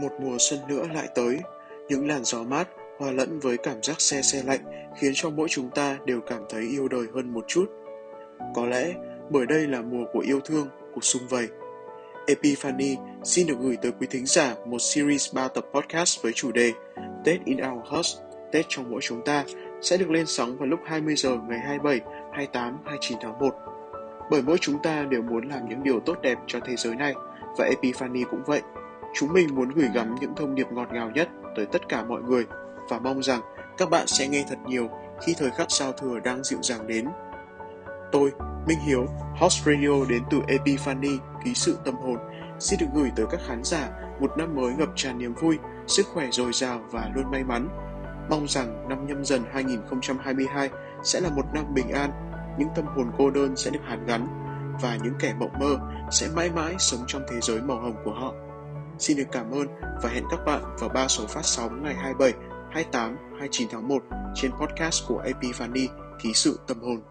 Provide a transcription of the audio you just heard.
Một mùa xuân nữa lại tới, những làn gió mát hòa lẫn với cảm giác xe xe lạnh khiến cho mỗi chúng ta đều cảm thấy yêu đời hơn một chút. Có lẽ bởi đây là mùa của yêu thương, của sung vầy. Epiphany xin được gửi tới quý thính giả một series 3 tập podcast với chủ đề Tết in our hearts, Tết trong mỗi chúng ta sẽ được lên sóng vào lúc 20 giờ ngày 27, 28, 29 tháng 1. Bởi mỗi chúng ta đều muốn làm những điều tốt đẹp cho thế giới này và Epiphany cũng vậy. Chúng mình muốn gửi gắm những thông điệp ngọt ngào nhất tới tất cả mọi người và mong rằng các bạn sẽ nghe thật nhiều khi thời khắc giao thừa đang dịu dàng đến. Tôi, Minh Hiếu, host radio đến từ Epiphany, ký sự tâm hồn, xin được gửi tới các khán giả một năm mới ngập tràn niềm vui, sức khỏe dồi dào và luôn may mắn. Mong rằng năm nhâm dần 2022 sẽ là một năm bình an, những tâm hồn cô đơn sẽ được hàn gắn và những kẻ mộng mơ sẽ mãi mãi sống trong thế giới màu hồng của họ. Xin được cảm ơn và hẹn các bạn vào ba số phát sóng ngày 27, 28, 29 tháng 1 trên podcast của AP Fanny Ký sự tâm hồn.